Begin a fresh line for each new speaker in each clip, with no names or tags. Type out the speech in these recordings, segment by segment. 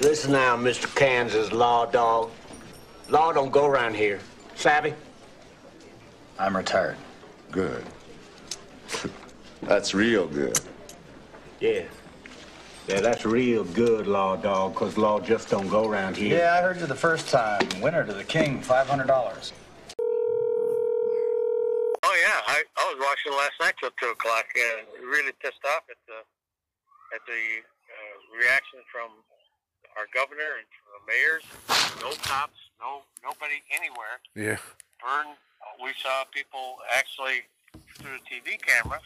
Listen now, Mr. Kansas law dog. Law don't go around here. Savvy?
I'm retired.
Good. That's real good.
Yeah. Yeah, that's real good, law dog, 'cause law just don't go around here.
Yeah, I heard you the first time. Winner to the king, $500.
Oh yeah, I, I was watching last night till two o'clock. and really pissed off at the at the uh, reaction from our governor and from the mayors. No cops, no nobody anywhere.
Yeah.
Burn. We saw people actually through the TV camera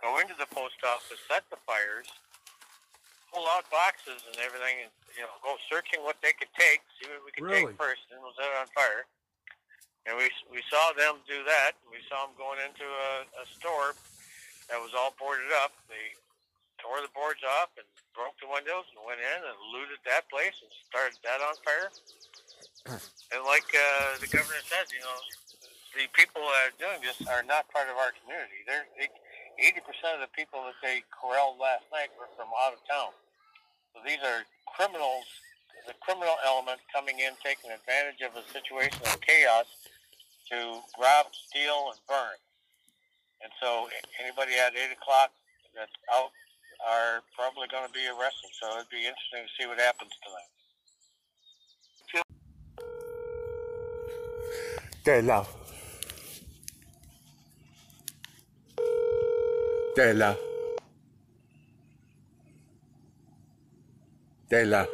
go into the post office, set the fires, pull out boxes and everything, and you know go searching what they could take, see what we could
Really?
take first, and we'll set it on fire. And we we saw them do that. We saw them going into a, a store that was all boarded up. They tore the boards off and broke the windows and went in and looted that place and started that on fire. And like uh, the governor said, you know, the people that are doing this are not part of our community. They're eighty percent of the people that they corralled last night were from out of town. So these are criminals, the criminal element coming in, taking advantage of a situation of chaos to rob, steal, and burn. And so anybody at 8 o'clock that's out are probably going to be arrested. So it'd be interesting to see what happens tonight.
Della. Della. Della.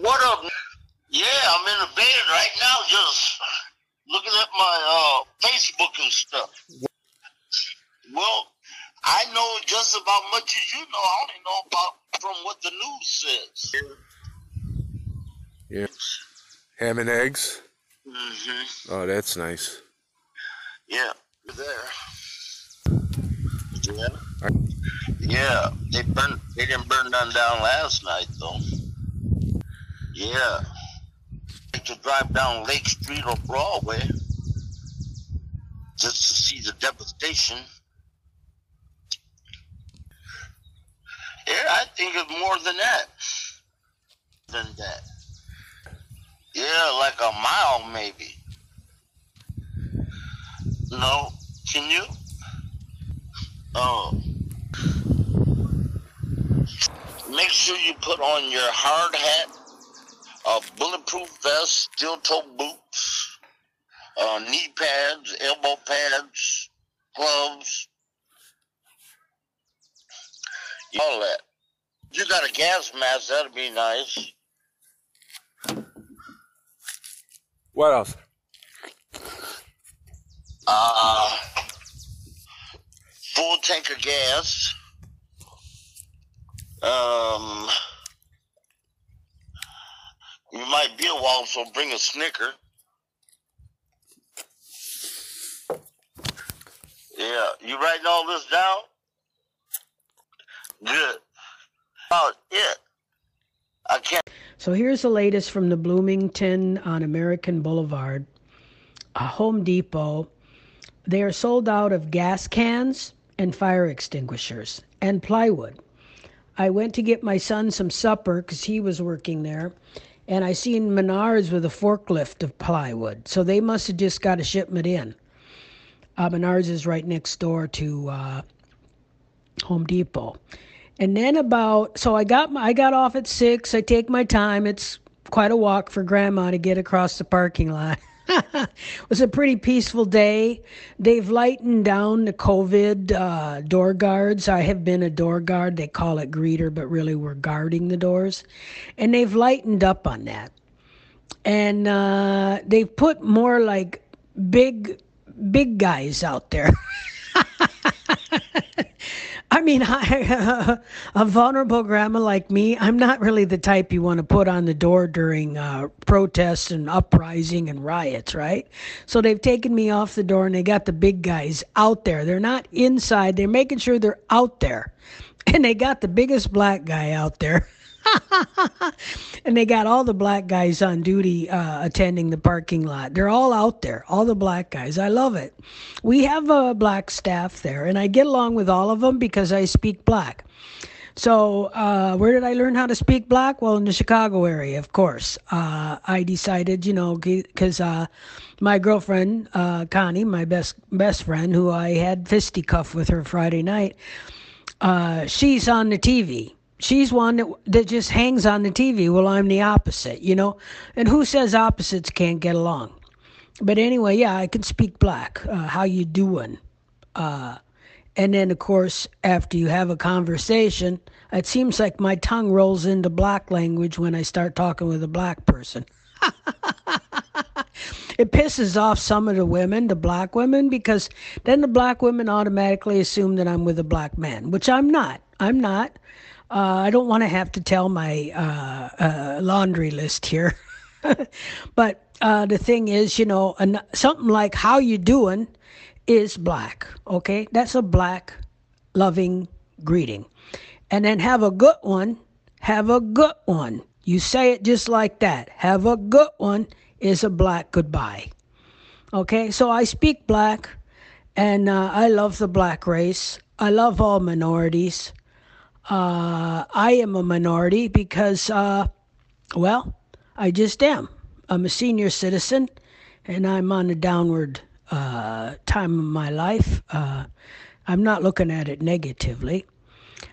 What up? Yeah, I'm in the bed right now, just looking at my uh, Facebook and stuff. Well, I know just about much as you know. I only know about from what the news says.
Yeah. Ham and eggs.
Mm-hmm.
Oh, that's nice.
Yeah, you're there. Yeah. Yeah, they burned. They didn't burn none down last night though. Yeah. To drive down Lake Street or Broadway just to see the devastation. Yeah, I think it's more than that. Than that. Yeah, like a mile maybe. No, can you? Oh. Make sure you put on your hard hat, a bulletproof vest, steel toe boots, uh, knee pads, elbow pads, gloves, all that. You got a gas mask, that'd be nice.
What else?
Uh, full tank of gas. Um, you might be a while, so bring a Snicker. Yeah, you writing all this down? Good. About it. I can't.
So here's the latest from the Bloomington on American Boulevard. A Home Depot. They are sold out of gas cans and fire extinguishers and plywood. I went to get my son some supper because he was working there, and I seen Menards with a forklift of plywood. So they must have just got a shipment in. Uh, Menards is right next door to uh, Home Depot. And then about so I got my, I got off at six. I take my time. It's quite a walk for Grandma to get across the parking lot. it was a pretty peaceful day. They've lightened down the COVID uh, door guards. I have been a door guard. They call it greeter, but really we're guarding the doors, and they've lightened up on that. And uh, they've put more like big big guys out there. I mean, a vulnerable grandma like me, I'm not really the type you want to put on the door during uh, protests and uprising and riots, right? So they've taken me off the door and they got the big guys out there. They're not inside, they're making sure they're out there. And they got the biggest black guy out there. and they got all the black guys on duty uh, attending the parking lot. They're all out there, all the black guys. I love it. We have a black staff there, and I get along with all of them because I speak black. So, uh, where did I learn how to speak black? Well, in the Chicago area, of course. Uh, I decided, you know, because uh, my girlfriend uh, Connie, my best best friend, who I had fisticuff with her Friday night, uh, she's on the TV she's one that, that just hangs on the TV. Well, I'm the opposite, you know? And who says opposites can't get along? But anyway, yeah, I can speak black. Uh, how you doing? Uh, and then, of course, after you have a conversation, it seems like my tongue rolls into black language when I start talking with a black person. it pisses off some of the women, the black women, because then the black women automatically assume that I'm with a black man, which I'm not. I'm not. Uh, I don't want to have to tell my uh, uh, laundry list here, but uh, the thing is, you know, an, something like "How you doing?" is black. Okay, that's a black, loving greeting, and then have a good one. Have a good one. You say it just like that. Have a good one is a black goodbye. Okay, so I speak black, and uh, I love the black race. I love all minorities. Uh, I am a minority because, uh, well, I just am. I'm a senior citizen and I'm on a downward uh, time of my life. Uh, I'm not looking at it negatively.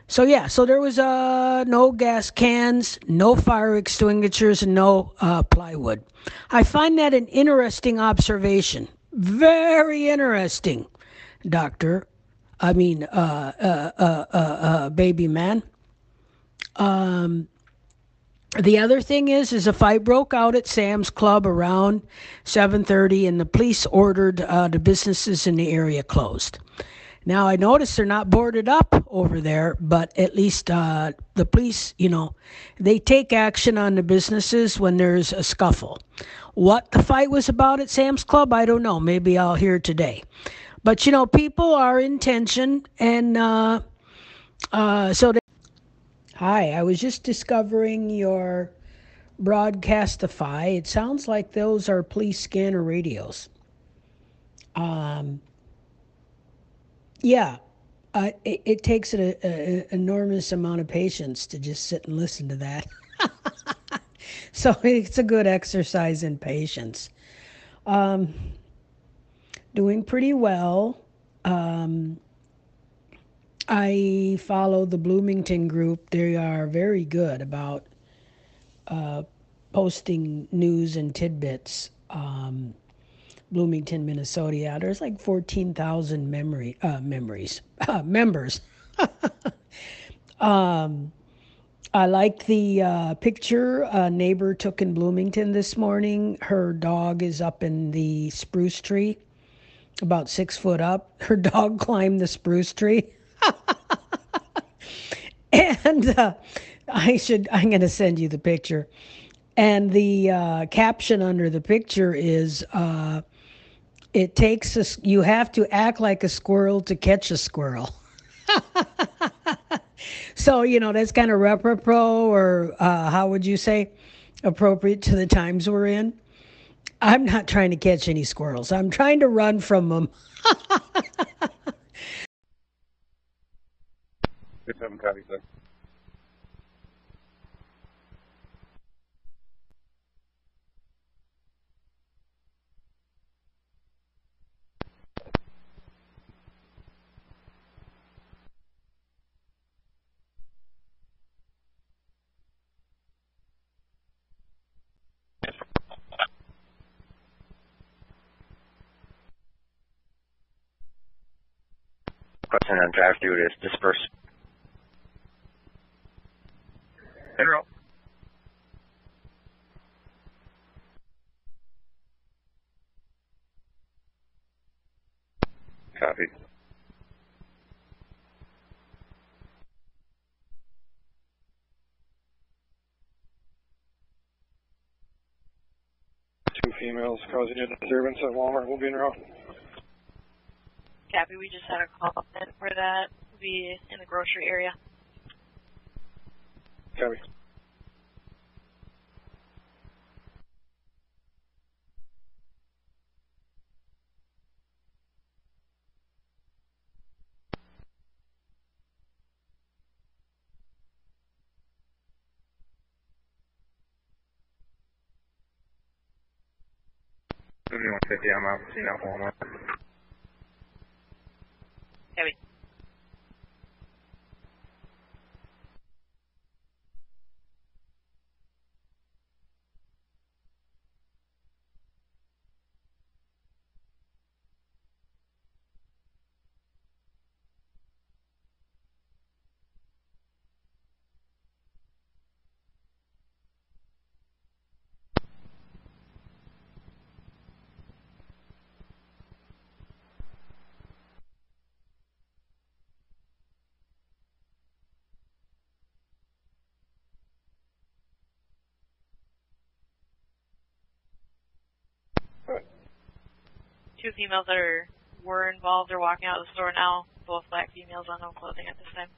So, yeah, so there was uh, no gas cans, no fire extinguishers, and no uh, plywood. I find that an interesting observation. Very interesting, Doctor I mean, uh, uh, uh, uh, uh, baby man. Um, the other thing is, is a fight broke out at Sam's Club around 7:30, and the police ordered uh, the businesses in the area closed. Now I notice they're not boarded up over there, but at least uh, the police, you know, they take action on the businesses when there's a scuffle. What the fight was about at Sam's Club, I don't know. Maybe I'll hear today. But you know, people are in tension, and uh, uh, so. Hi, I was just discovering your broadcastify. It sounds like those are police scanner radios. Um, yeah, uh, it, it, takes an enormous amount of patience to just sit and listen to that. so it's a good exercise in patience. Um, doing pretty well. Um, I follow the Bloomington group. They are very good about uh, posting news and tidbits. Um, Bloomington, Minnesota. There's like 14,000 memory uh, memories uh, members. um, I like the uh, picture a neighbor took in Bloomington this morning. Her dog is up in the spruce tree about six foot up. Her dog climbed the spruce tree. and uh, I should, I'm going to send you the picture. And the uh, caption under the picture is uh, it takes a, you have to act like a squirrel to catch a squirrel. so, you know, that's kind of repro or uh, how would you say appropriate to the times we're in. I'm not trying to catch any squirrels. I'm trying to run from them.
question on drive through is disperse. Zero. Copy.
Two females causing a disturbance at Walmart will be in route.
Copy, we just had a call in for that. Be in the grocery area.
Copy.
150, I'm out. See Walmart.
Copy. Two females that are were involved are walking out of the store now. Both black females on no clothing at this time.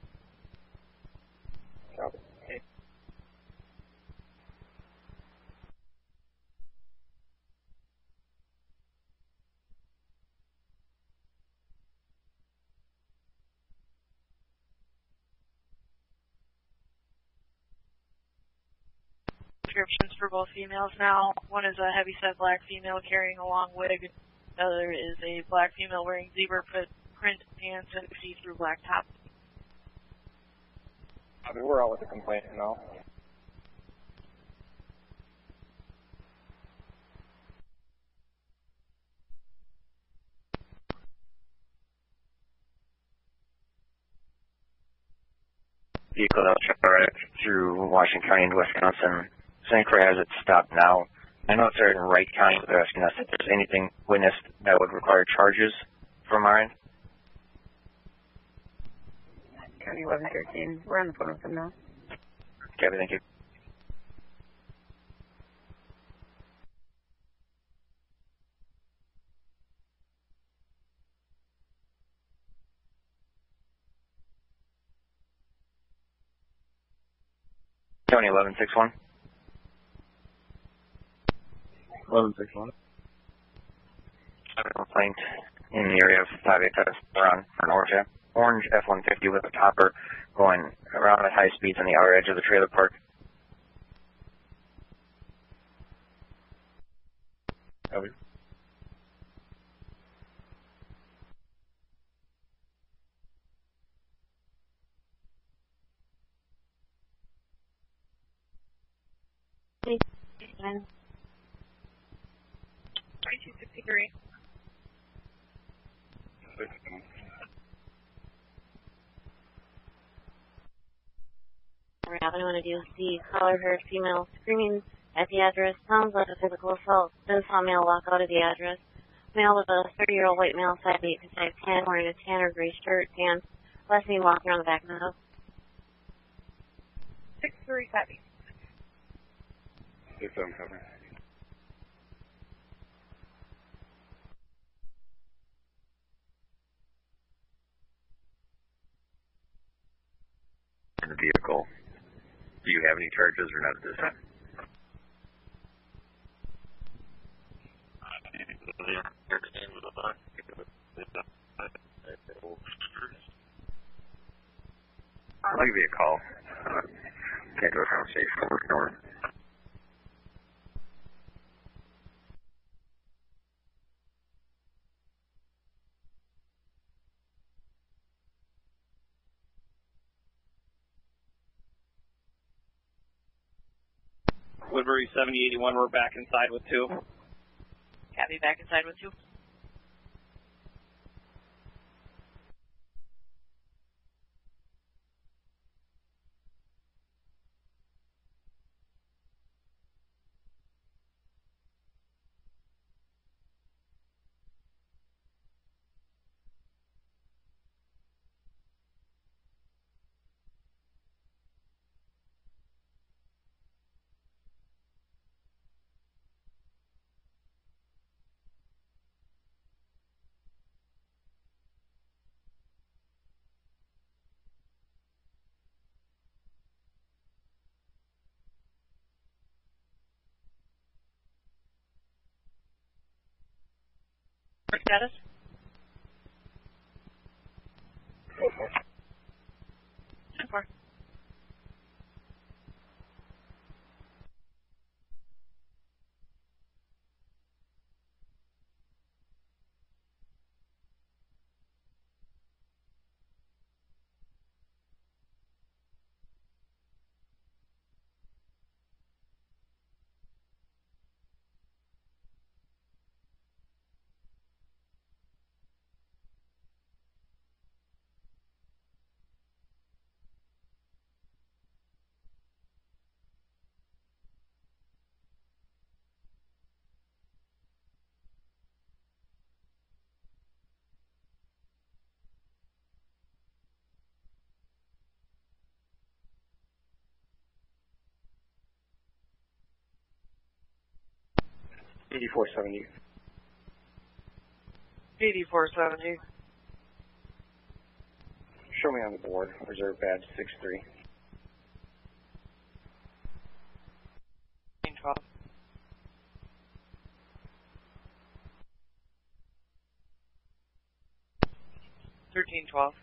Descriptions for both females now. One is a heavyset black female carrying a long wig. The other is a black female wearing zebra print print pants and a see-through black top.
Copy. We're all with the complaint now.
Vehicle that was right through Washington County into Wisconsin. St. Croix has it stopped now. I know it's in Wright County, but they're asking us if there's anything witnessed that would require charges from our end.
County 1113. We're on the phone with them now.
Copy, thank you. County 1161.
1161.
Complaint in the area of 587 around an orange, orange F-150 with a topper going around at high speeds on the outer edge of the trailer park.
Over.
Thank you.
2263. Rather one of you see color her female screaming at the address sounds like a physical assault. Then saw male walk out of the address. Male with a 30 year old white male, 5'8 to 5'10, wearing a tan or gray shirt, pants. Last name walking around the back of the house.
637. 637 cover.
In the vehicle. Do you have any charges or not at this time? I'll give you a call. Uh, can't do a conversation over north.
Woodbury 7081, we're back inside with two.
Copy back inside with two.
Status? 8470. 8470.
Show me on the board. Reserve badge 63. 12.
Thirteen twelve.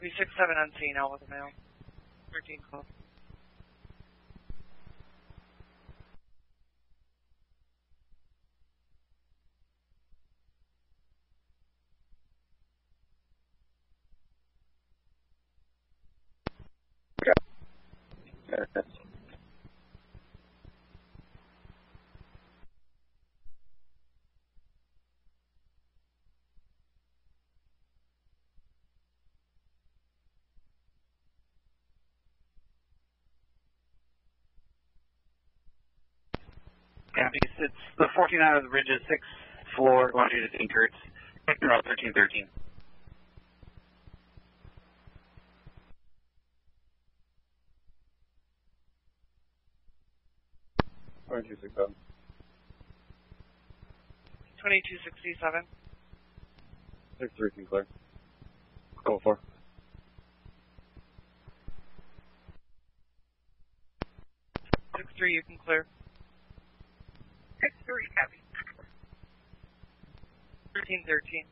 Twelve. Copy six seven unseen out with the mail. Thirteen twelve.
Copy. It's the 14 out of the bridges, sixth floor, longitude is 8. Route 1313.
Twenty-two six seven.
Twenty-two sixty-seven.
Six three clear. Go for.
Six three, you can clear.
Six three, copy.
Thirteen thirteen.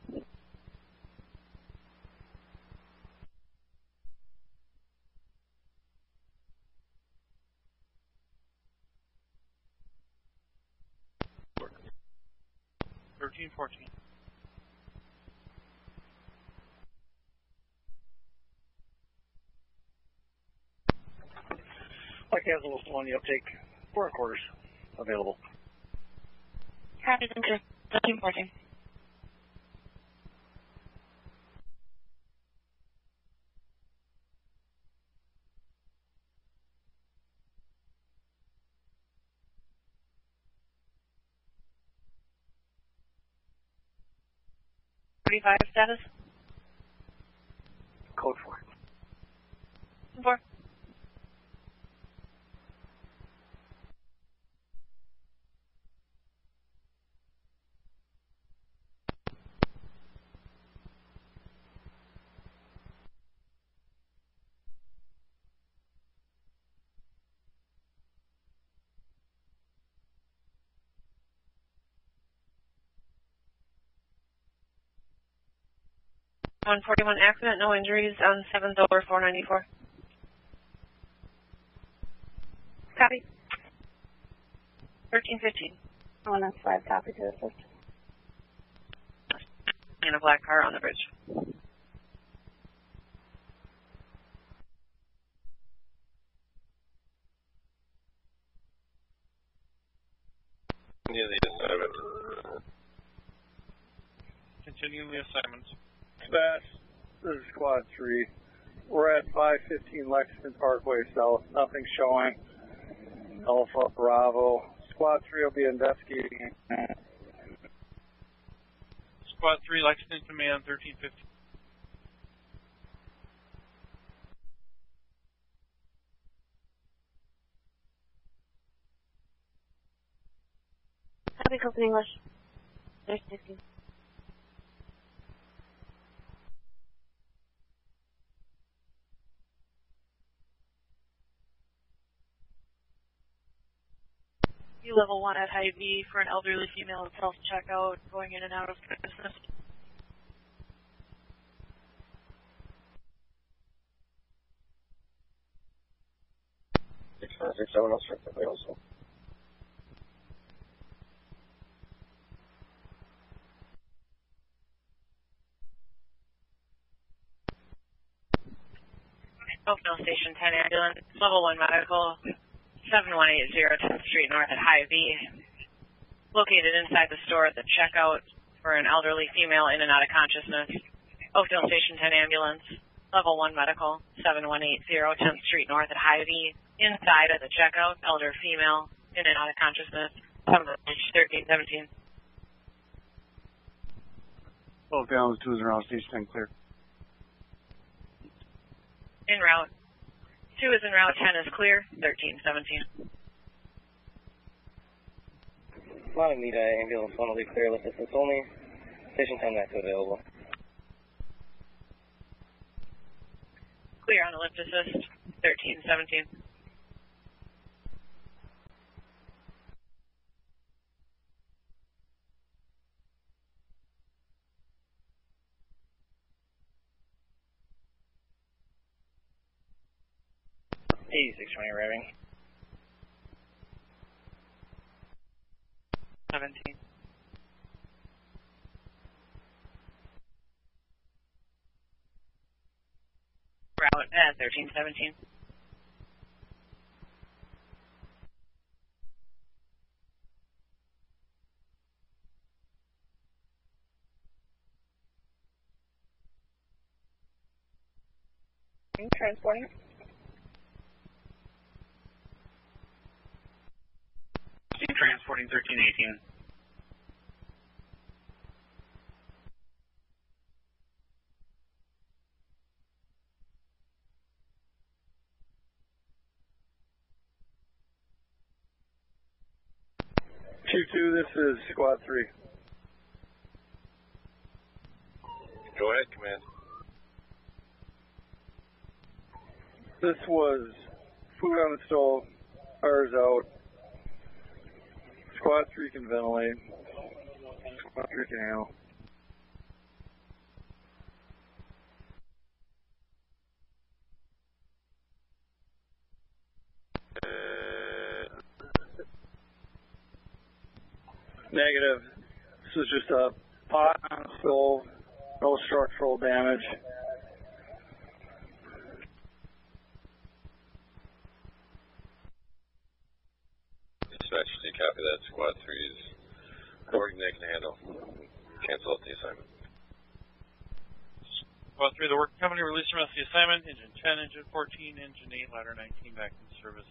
Thirteen fourteen.
Mike has a little on the uptake. Four quarters available.
Center. Thirteen fourteen.
Thirty-five status.
Code four.
Four.
One forty-one accident, no injuries um, on seventh over four ninety-four.
Copy.
Thirteen fifteen.
One oh five, copy to assist.
And a black car on the bridge.
Continue the assignment.
Continuing the assignment
dispatch, this is Squad 3. We're at 515 Lexington Parkway South. Nothing showing. Alpha Bravo. Squad 3 will be investigating.
Squad 3, Lexington Command,
thirteen fifty. Happy Company English.
1315. Level one at Hy-Vee for an elderly female at self checkout going in and out of business.
Six five six seven oh six available.
Oakville Station 10 ambulance, level 1 medical, 7180 10th Street North at Hy-Vee. Located inside the store at the checkout for an elderly female in and out of consciousness. Oakville Station 10 ambulance, level 1 medical, 7180 10th Street North at Hy-Vee. Inside at the checkout, elder female in and out of consciousness, 1317.
Both down, two is around station 10 clear.
En route. Two is in route. Ten is clear. Thirteen
seventeen. need Lita, ambulance one will be clear with distance only. Station time that's available.
Clear on the lift assist. Thirteen
seventeen. 8620 revving.
17. Route eh, at 1317.
Transporting.
Transporting 1318.
Two two, this is squad three.
Go ahead, command.
This was food on the stove, fire's out. Three can ventilate. Three can handle. Negative. This is just a pot on stove, no structural damage.
You copy that? Squad 3 is recording they can handle. Cancel out the assignment.
Squad 3, the work company released from us the assignment. Engine 10, engine 14, engine 8, ladder 19 back in service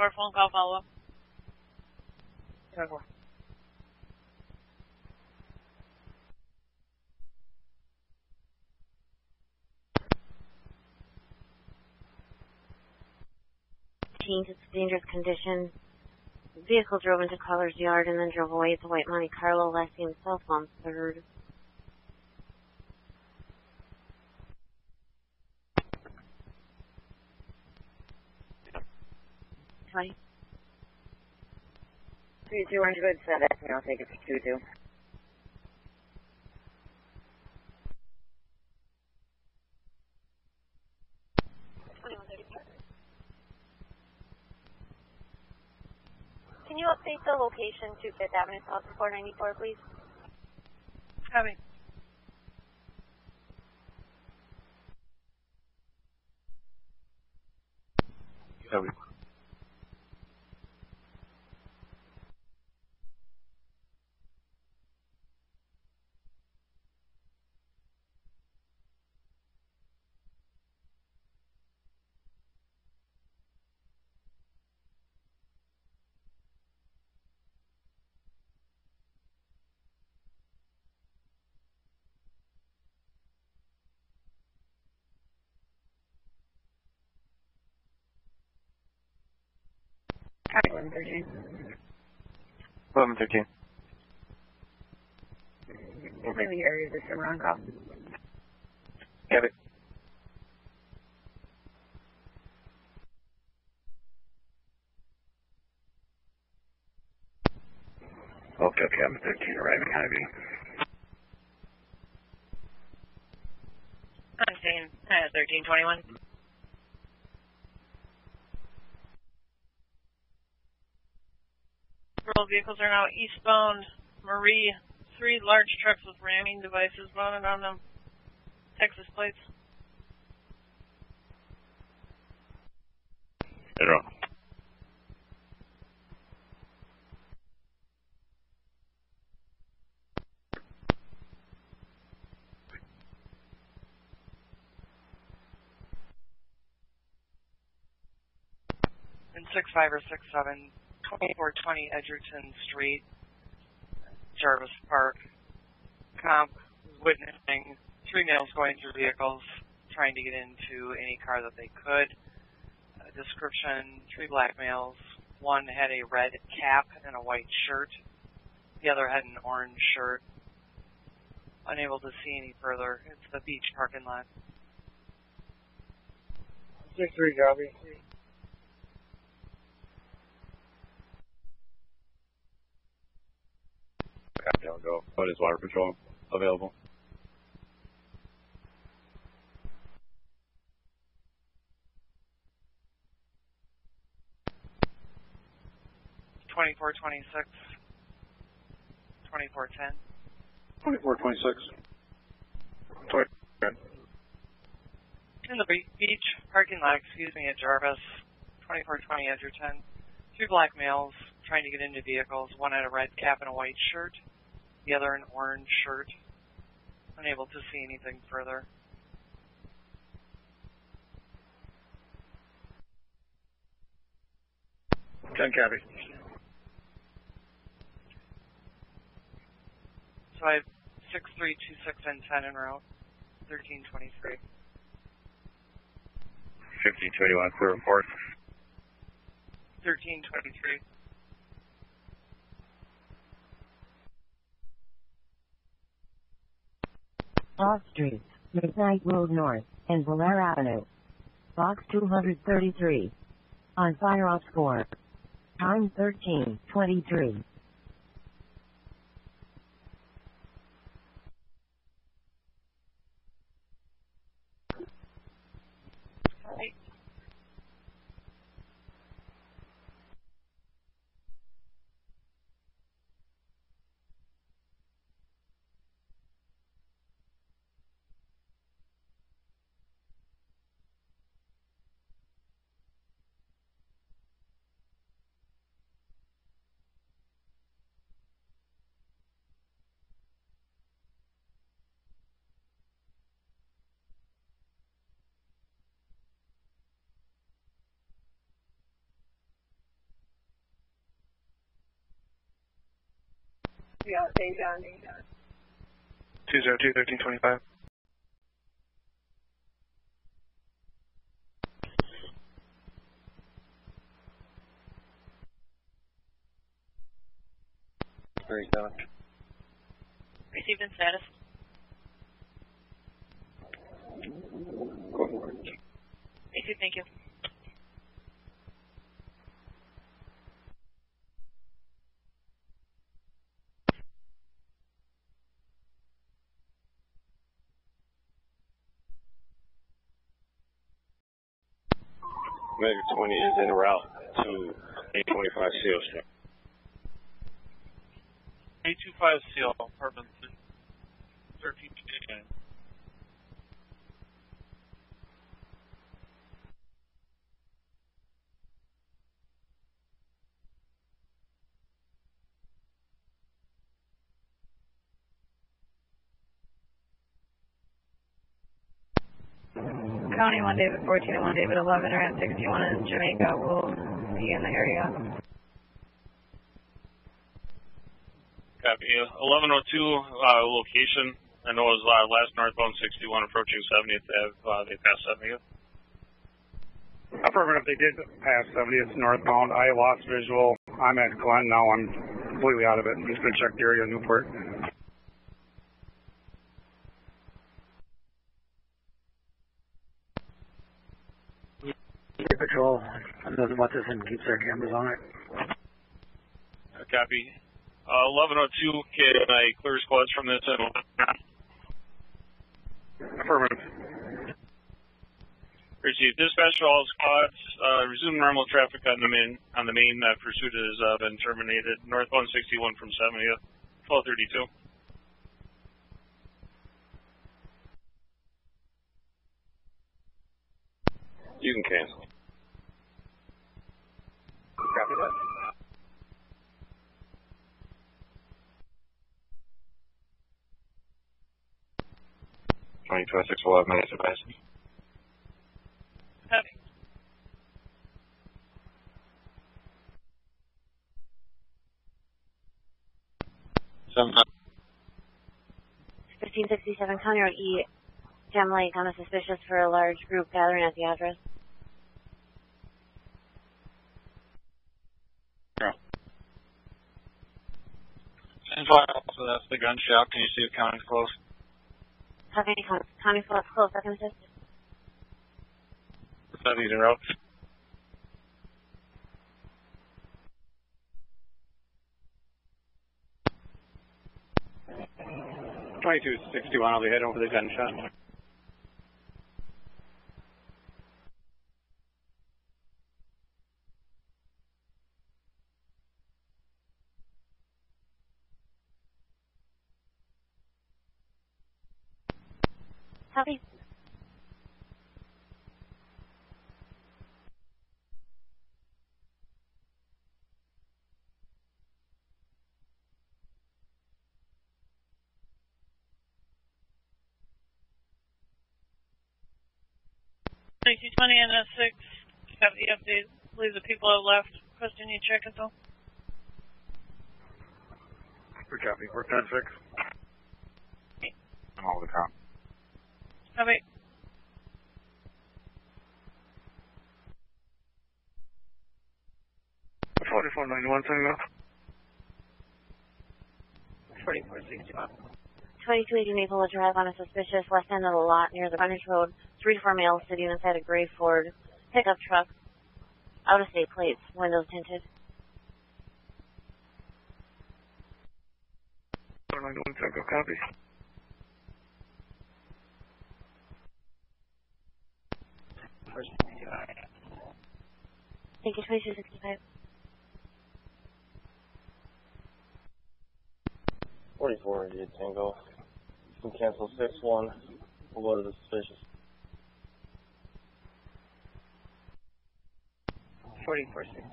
for a phone call follow-up.
Okay. It's a dangerous condition. The vehicle drove into Collar's yard and then drove away at the White Monte Carlo, left cell phone 3rd. Hi.
Three two hundred send that to. I'll take it to two two.
Can you update the location to Fifth Avenue South 494, please? Coming. 1113.
1113.
Looks like the area is somewhere on call.
Okay, okay, I'm 13 arriving Hy-Vee.
I'm saying uh, 1321. Several vehicles are now eastbound. Marie, three large trucks with ramming devices mounted on them. Texas plates.
Pedro.
And six five or six seven, twenty four twenty Edgerton Street, Jarvis Park. Comp witnessing three males going through vehicles, trying to get into any car that they could. Uh, description: three black males. One had a red cap and a white shirt. The other had an orange shirt. Unable to see any further. It's the beach parking lot.
Six three copy.
Copy, I'll go. What is water patrol available?
Twenty four twenty six. Twenty four ten.
2426.
In the beach parking lot, excuse me, at Jarvis, 2420 Edgerton. Two black males trying to get into vehicles. One had a red cap and a white shirt. The other an orange shirt. Unable to see anything further.
Ten copy.
So I have 6326 and 10 in route. 1323.
1521, clear report.
1323.
Off Street, Midnight Road North, and Valera Avenue. Box 233. On fire off score. Time 1323.
Yeah, St. John.
202 1325.
Thirty-seven.
Received in status.
Go for it.
Received, thank you.
Mega 20 is en route to 825 Seal Street.
825 Seal, apartment 1329.
County 1 David 14 and 1 David 11 are at 61 in Jamaica. We'll be in the area.
Copy. 1102 uh, location. I know it was uh, last northbound 61 approaching 70th Ave. Uh, they passed 70th.
Affirmative, they did pass 70th northbound. I lost visual. I'm at Glen now. I'm completely out of it. I'm just going to check the area of Newport.
Patrol, I'm nothing about this and keeps our cameras on it.
Uh, copy. Uh, 1102, can I clear squads from this?
Affirmative.
Received. Dispatch to all squads. Uh, resume normal traffic on the main. On the main. Uh, pursuit has uh, been terminated. North 161 from 70th. 1232.
You can cancel.
Copy that.
Twenty two oh six will have minutes advice.
Copy.
Seven uh,
1567 County Road E, Gem Lake, on a suspicious for a large group gathering at the address.
And file. So that's the gun shop. Can you see if county's close?
County, County Flux close, second assist.
Is that either out?
Twenty-two sixty-one. I'll be heading over the gun gunshot.
Copy.
Sixty twenty and a six. Have the update. Believe the people have left. Question you check it though.
Good copy. We're ten six.
I'm all the time.
Copy.
Forty-four ninety-one. Sending up.
4461. 2280 Maple Drive on a suspicious west end of the lot near the frontage road. Three to four males sitting inside a gray Ford pickup truck. Out of state plates, windows tinted.
Four ninety-one. Tango. Copy.
Thank you, 2265.
Forty-four indeed, Tango. You can cancel six one. We'll go to the suspicious.
Forty-four six.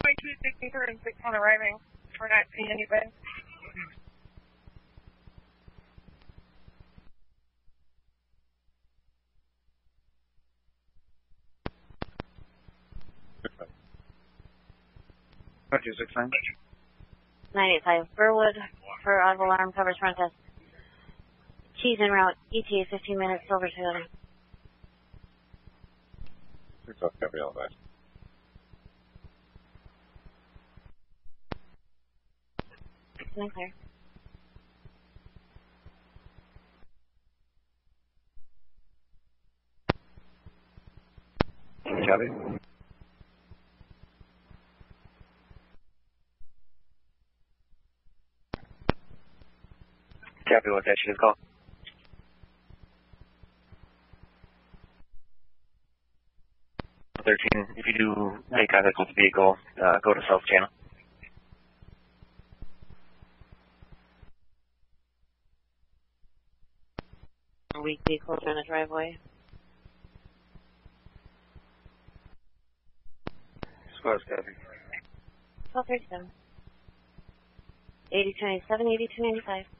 Twenty-two sixty-three and six one arriving. We're not seeing anybody.
Twenty-two six nine.
985 Burwood for auto alarm covers front desk. Keys en route. ETA 15 minutes over to
Six off copy all advice.
Coming clear.
Copy.
Copy what that should call. Thirteen. If you do make contact with the vehicle, uh, go to south channel.
Weak vehicles in the driveway.
Squad's copy.
1237. 8297, 8295. Eighty-two ninety-five.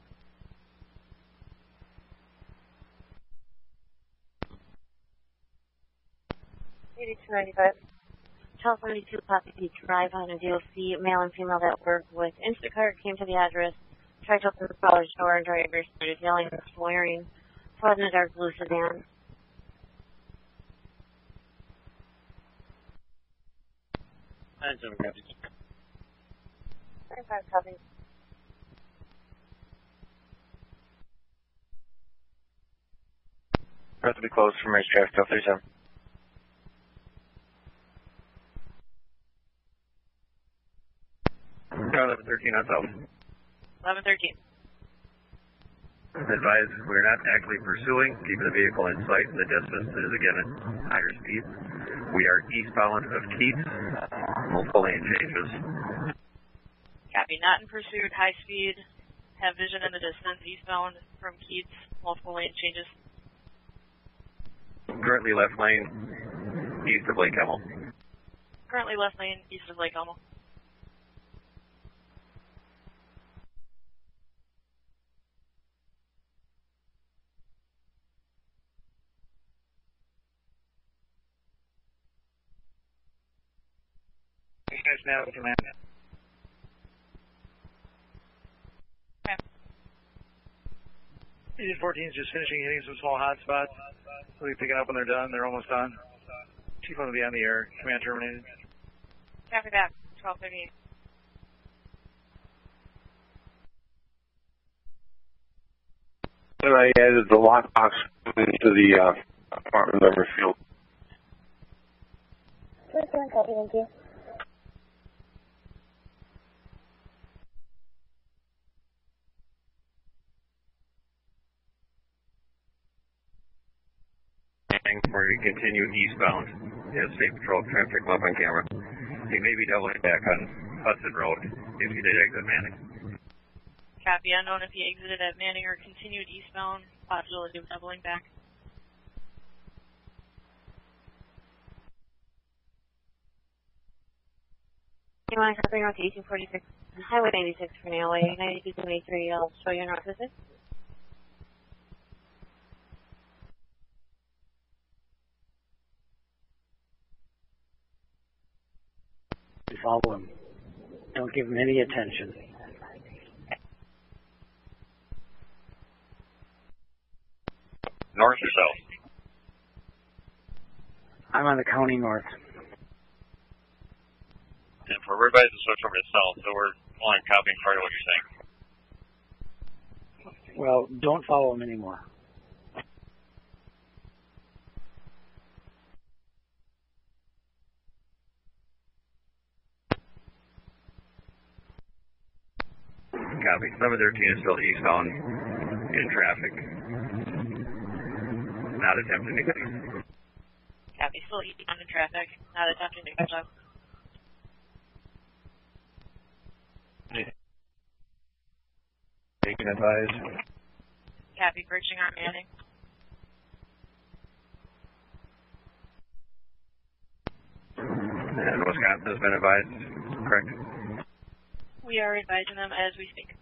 3295 California 2 Poppy Beach Drive on a DLC, Male and female that work with Instacart came to the address, tried to open the caller's door, and driver started yelling and swearing. Fled in a dark blue sedan.
Nine seven copy.
Nine five
copy. To be closed from Ridgecraft 37.
We're 11 13 on 12.
11 13.
Advise we're not actively pursuing, keeping the vehicle in sight in the distance. It is again at higher speed. We are eastbound of Keats. Multiple lane changes.
Copy. Not in pursuit. High speed. Have vision in the distance. Eastbound from Keats. Multiple lane changes.
Currently left lane east of Lake Elmo.
Currently left lane east of Lake Elmo.
Guys now command. Agent 14 is just finishing hitting some small hot spots. They'll be picking up when they're done. They're almost done. Chief will be on the air. Command terminated.
Copy that. 1238.
Then I added the lockbox into the uh, apartment number field.
First one, copy, thank you.
Where you continue eastbound as State Patrol traffic left on camera. He may be doubling back on Hudson Road if he did exit Manning.
Copy. Unknown if he exited at Manning or continued eastbound. Possibility of doubling back.
You want to copy north 1846, Highway 96 for Nailway, 9273, I'll show you north visit.
Follow him. Don't give him any attention.
North or south?
I'm on the county north.
And for everybody to switch over to south, so we're only copying part of what you're saying.
Well, don't follow him anymore.
Copy. 713 is still eastbound in traffic. Not attempting to get
Copy. Still eastbound in traffic. Not attempting to catch up.
Taking advise.
Copy. Bridging on Manning.
And Wisconsin has been advised, correct?
We are advising them as we speak.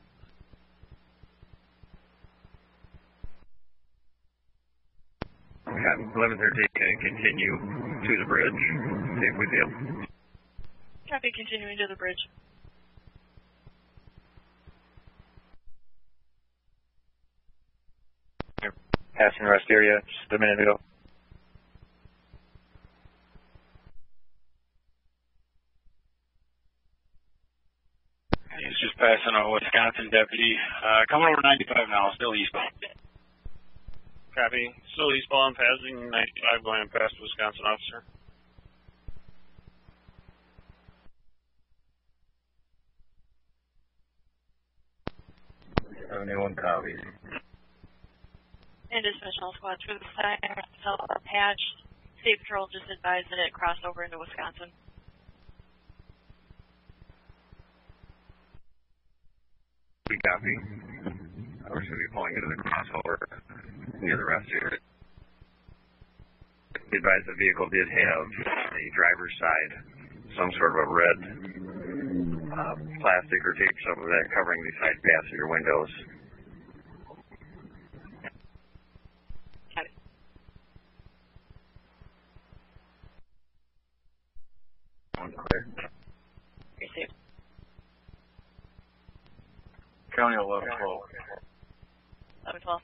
Okay, 1113 can continue to the bridge. Safe with you.
Copy. Continuing to the bridge.
Passing rest area just a minute ago.
He's just passing a Wisconsin deputy. Uh, coming over 95 now, still eastbound.
Copy. Still eastbound, passing 95, going past Wisconsin officer.
Seventy-one copies.
And dispatch all squads for the fire cell patch. State Patrol just advised that it crossed over into Wisconsin.
We copy. We're going to be pulling into the crossover near the rest area. Advised the vehicle did have a driver's side, some sort of a red uh, plastic or tape, some of that covering the side passenger windows. One clear.
Received.
County 1112.
1112.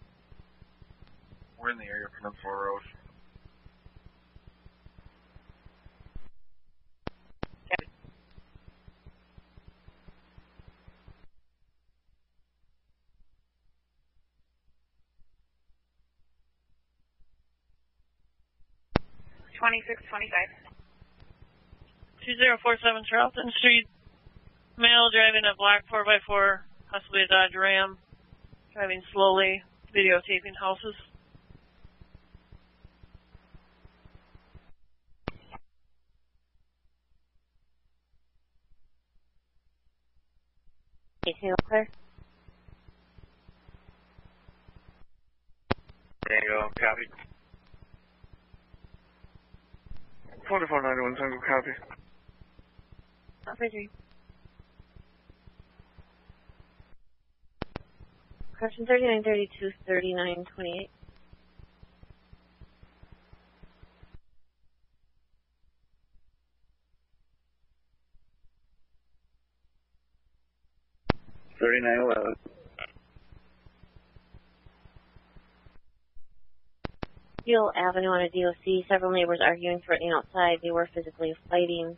We're in the area of Peninsula Road.
Twenty-six, twenty-five. Two zero four seven Charlton Street. Male driving a black four x four, possibly a Dodge Ram, driving slowly, videotaping houses.
Detail clear.
There you go. Copy.
4491 Tango copy.
Question 3932, 3928.
Thirty-nine eleven.
Avenue on a DOC. Several neighbors arguing, threatening outside. They were physically fighting.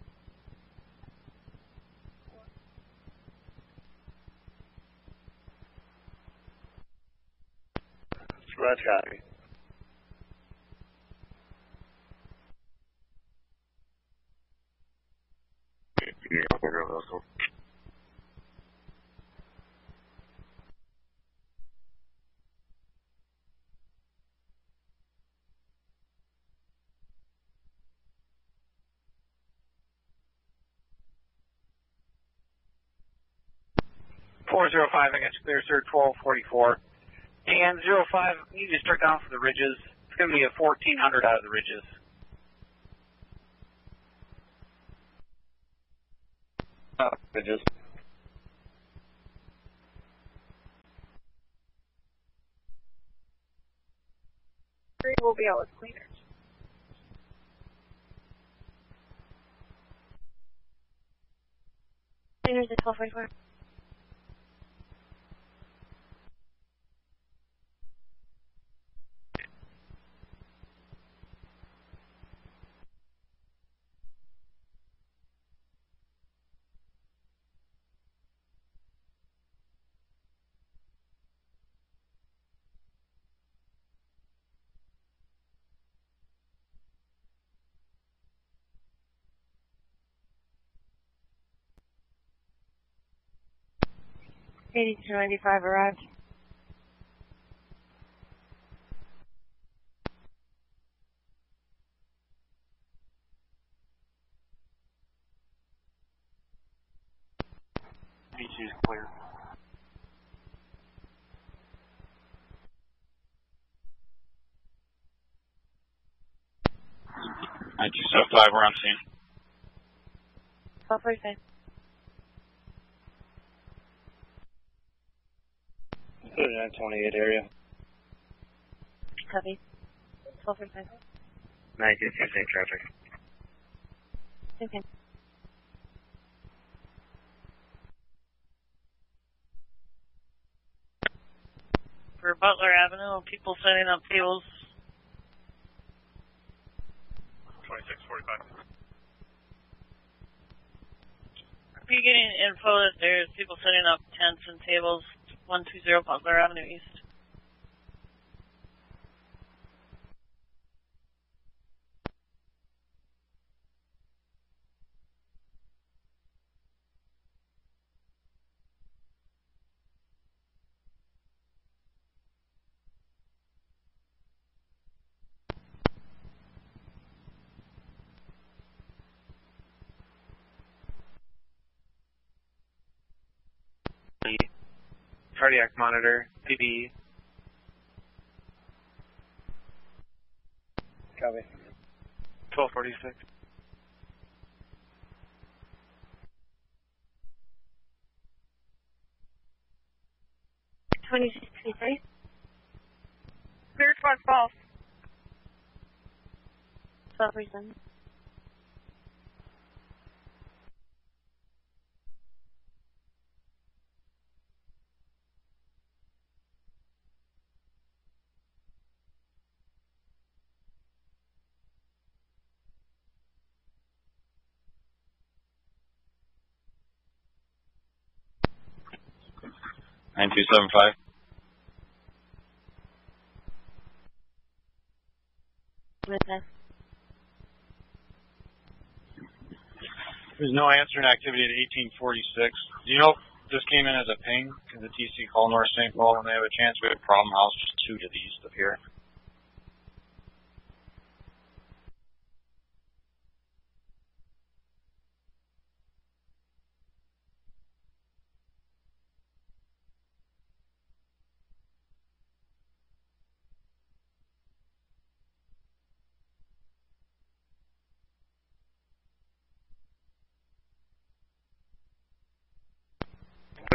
Copy.
Four zero five against clear, sir. Twelve forty four. And zero five, you just start down for the ridges. It's going to be a fourteen hundred out of the ridges.
Uh, ridges.
Three will be out with cleaners.
Cleaners at 1244. 8295 arrived.
V2 is clear. I just have five, we're 28 area.
Copy. 12
and 5. traffic.
Okay.
For Butler Avenue, people setting up tables.
2645.
Are you getting info that there's people setting up tents and tables 120 Butler Avenue East?
Cardiac monitor. PB.
Copy.
Twelve forty six.
Twenty-six twenty-three.
Clear towards false.
1247.
9275.
Witness.
There's no answering activity at 1846. Do you know if this came in as a ping? Can the TC call North St. Paul when they have a chance? We have a problem house just two to the east of here.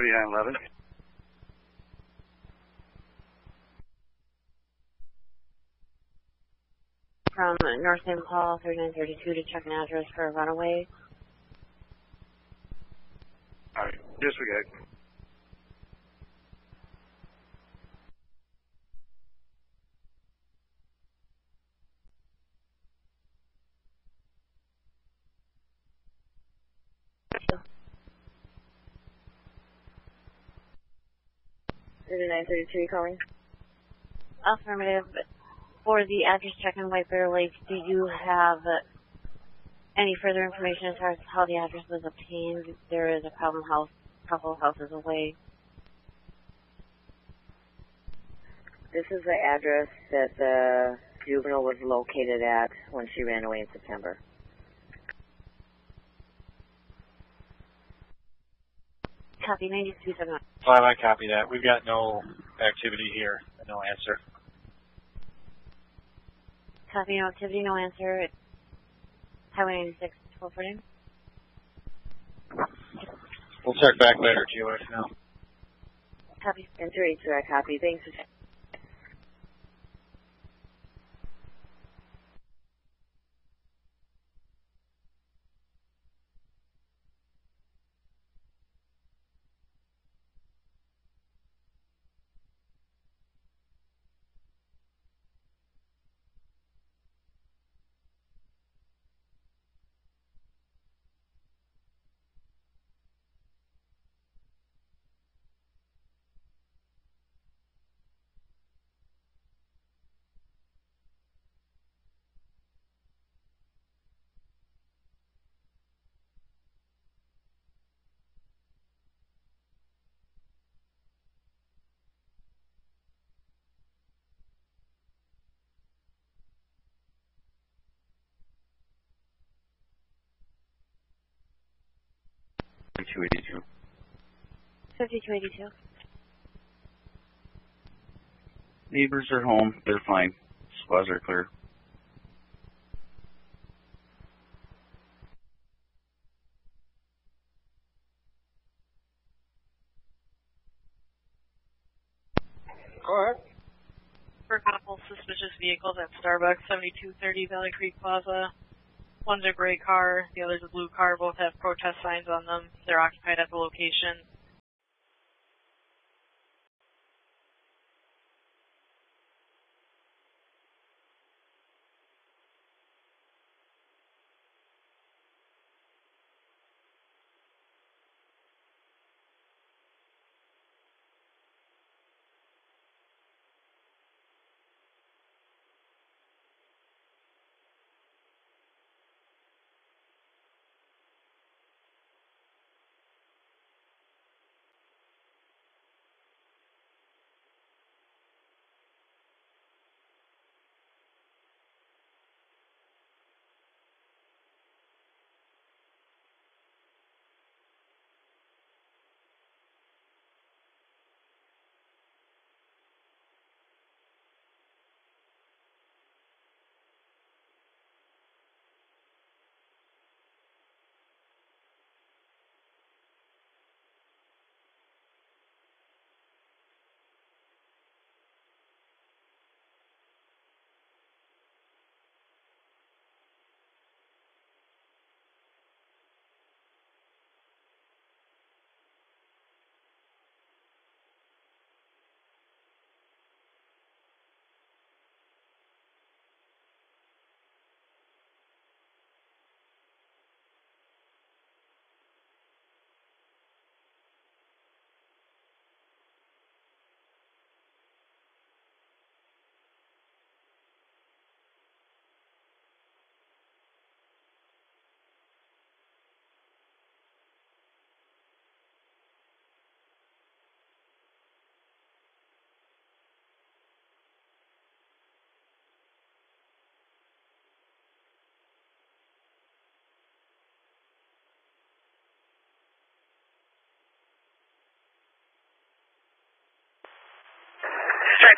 Thirty-nine eleven.
From North St. Paul, 3932 to check an address for a runaway.
All right. Disregard.
Thirty-nine thirty-two calling. Affirmative. For the address check in White Bear Lake, do you have any further information as far as how the address was obtained? There is a problem house, couple of houses away.
This is the address that the juvenile was located at when she ran away in September.
Copy 9271.
Five, I copy that. We've got no activity here. No answer.
Copy no activity, no answer. Highway 96, 1240.
We'll check back later, TOS now.
Copy. Enter H I copy. Thanks.
Two eighty two.
5282.
Neighbors are home. They're fine. Squads are clear.
Go ahead.
For a couple suspicious vehicles at Starbucks, 7230 Valley Creek Plaza. One's a gray car, the other's a blue car. Both have protest signs on them. They're occupied at the location.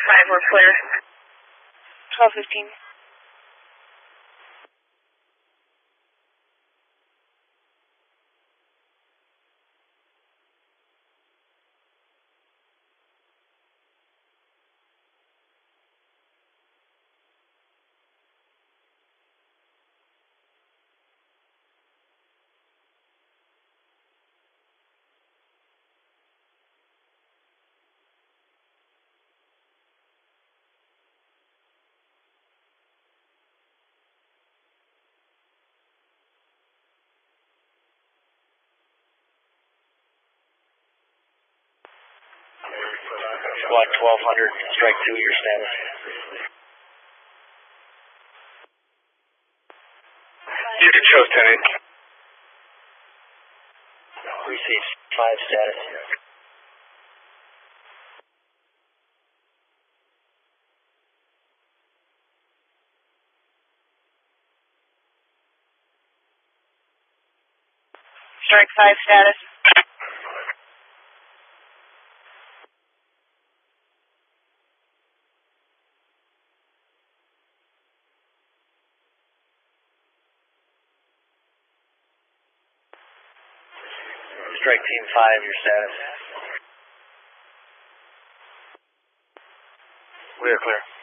5, we're clear. 1215.
Squad 1200, strike two, your status.
Houston shows 10
Receive five status.
Strike 5 status.
Strike team five, your status. We are clear.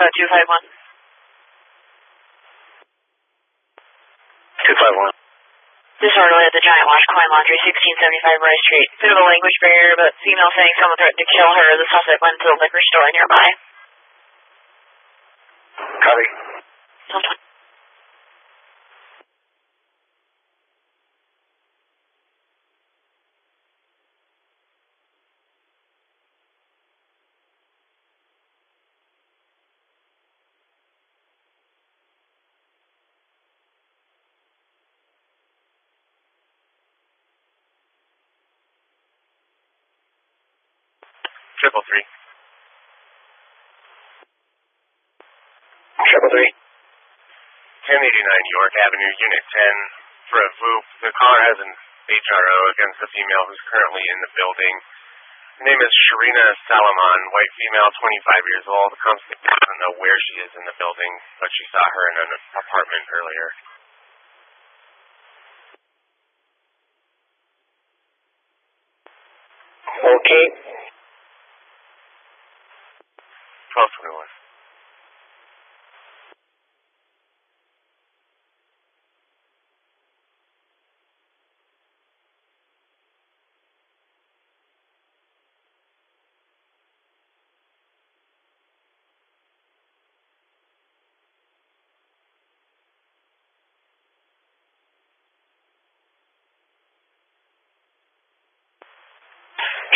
Squad 251.
251.
Disorderly at the Giant Wash Coin Laundry, 1675 Rice Street. Bit of a language barrier, but female saying someone threatened to kill her. The suspect went to the liquor store nearby.
Copy.
Sometime.
York Avenue, Unit 10, for a VOOP. The caller has an HRO against a female who's currently in the building. Her name is Sharina Salaman, white female, 25 years old. Comes to doesn't know where she is in the building, but she saw her in an apartment earlier.
Okay.
1221.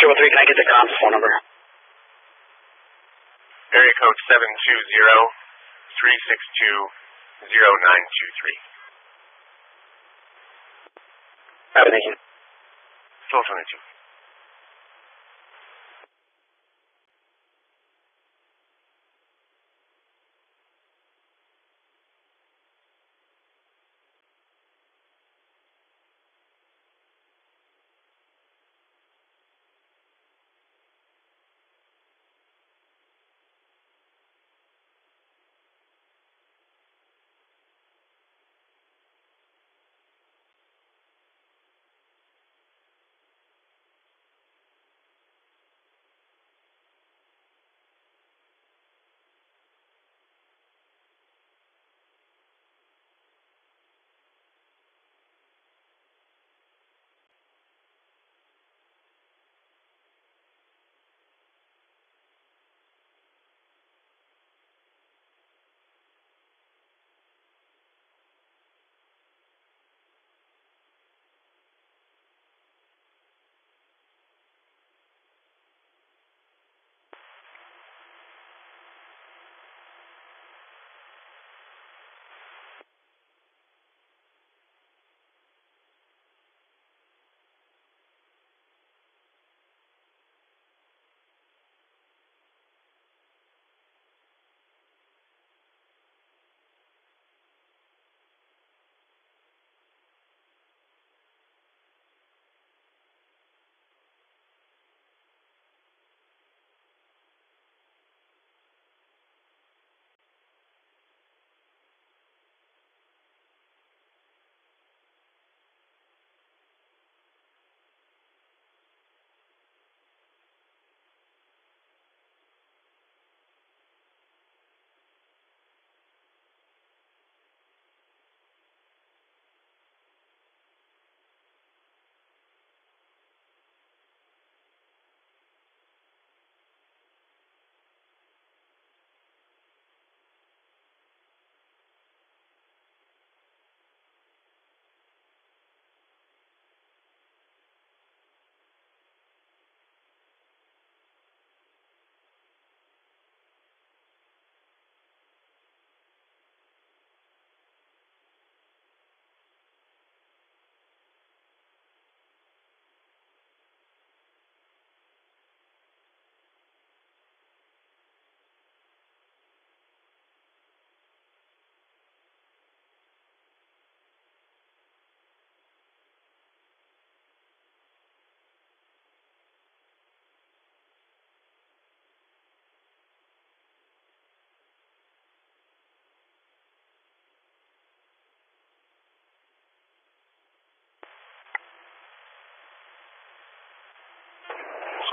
Three, can I get the cops phone number?
Area code 720-362-0923.
Have thank you.
1222.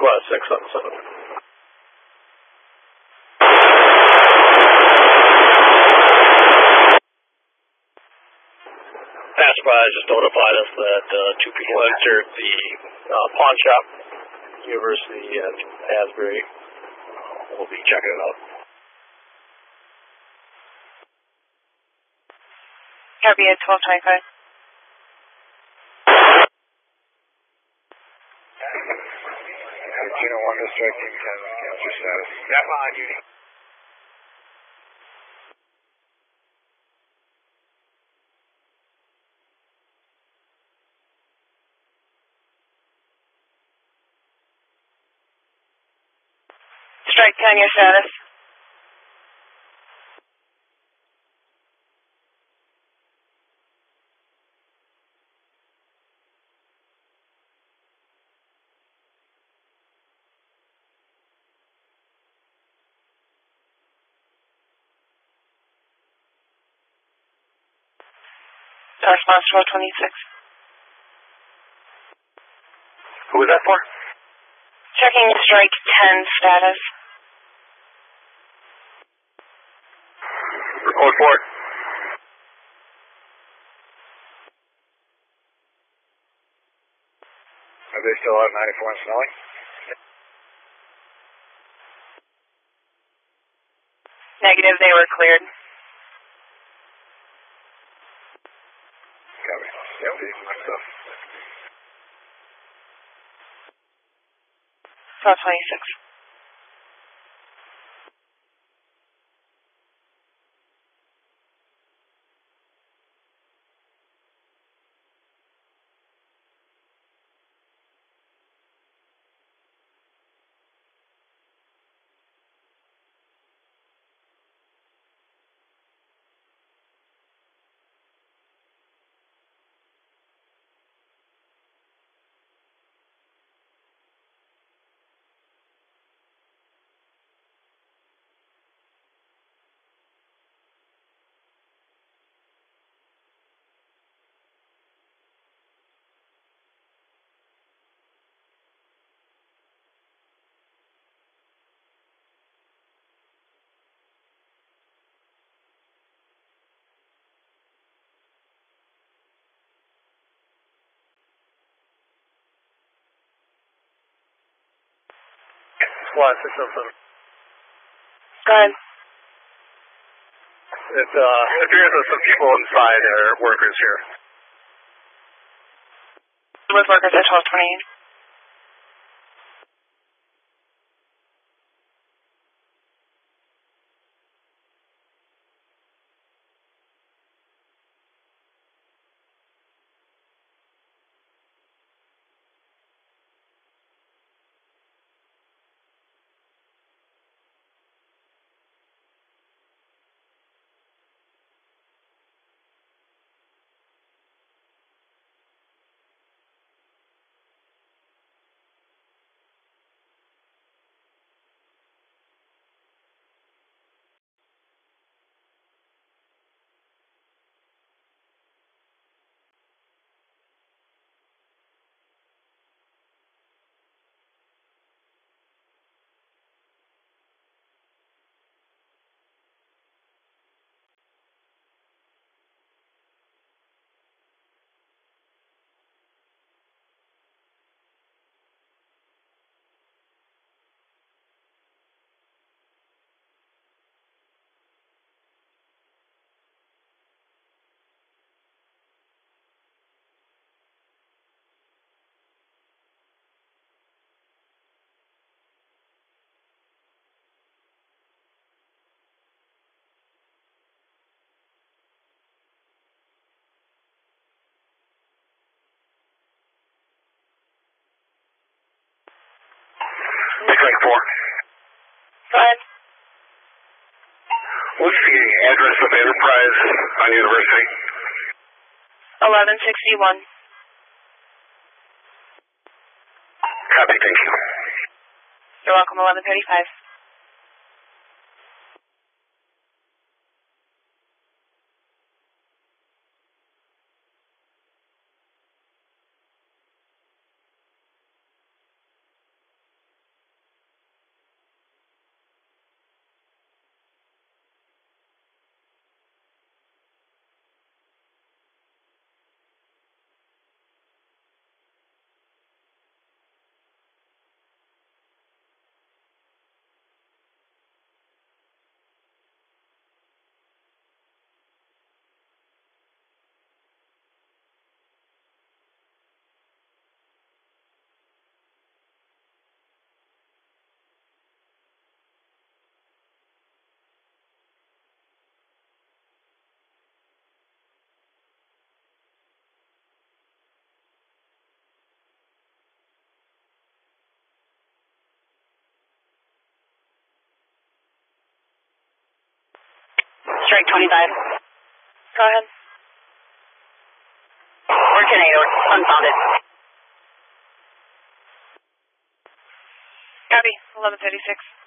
Squad six seven seven.
Passerby just notified us that uh, two people entered the uh, pawn shop, University at Asbury. We'll be checking it out.
Copy at 1225.
One ten cancer status. Fine, Judy.
Strike 10, your status. Response 1226.
Who was that for?
Checking strike 10 status.
Report for it. Are they still out 94 and Snelling?
Negative, they were cleared.
Copy. Yep, my stuff.
1226.
Squad 607.
Go ahead.
It, uh, appears that some people inside are workers here.
With workers at 1228.
Big 4.
Go ahead.
What's the address of Enterprise on University?
1161.
Copy, thank you.
You're welcome, 1135.
Strike 25.
Go ahead.
We're tornado, unfounded.
Copy. 1136.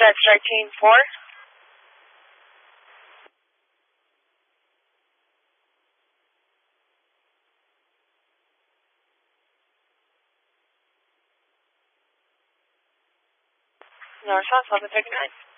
That strike team 4? No response, 1159.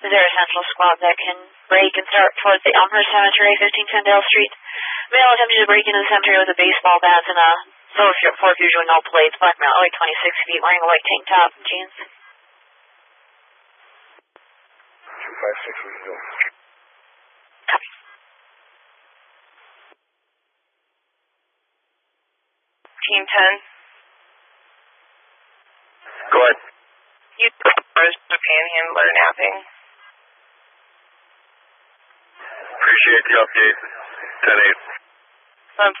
Is there a central squad that can break and start towards the Elmhurst Cemetery, 1510 Dale Street? Male attempted to break into the cemetery with a baseball bat and a silver Ford Fusion with no plates, black male, only 26 feet, wearing a white tank top and jeans.
256, we can go.
Team 10.
Go ahead.
You the panhandler napping.
Appreciate the update. 10
1145.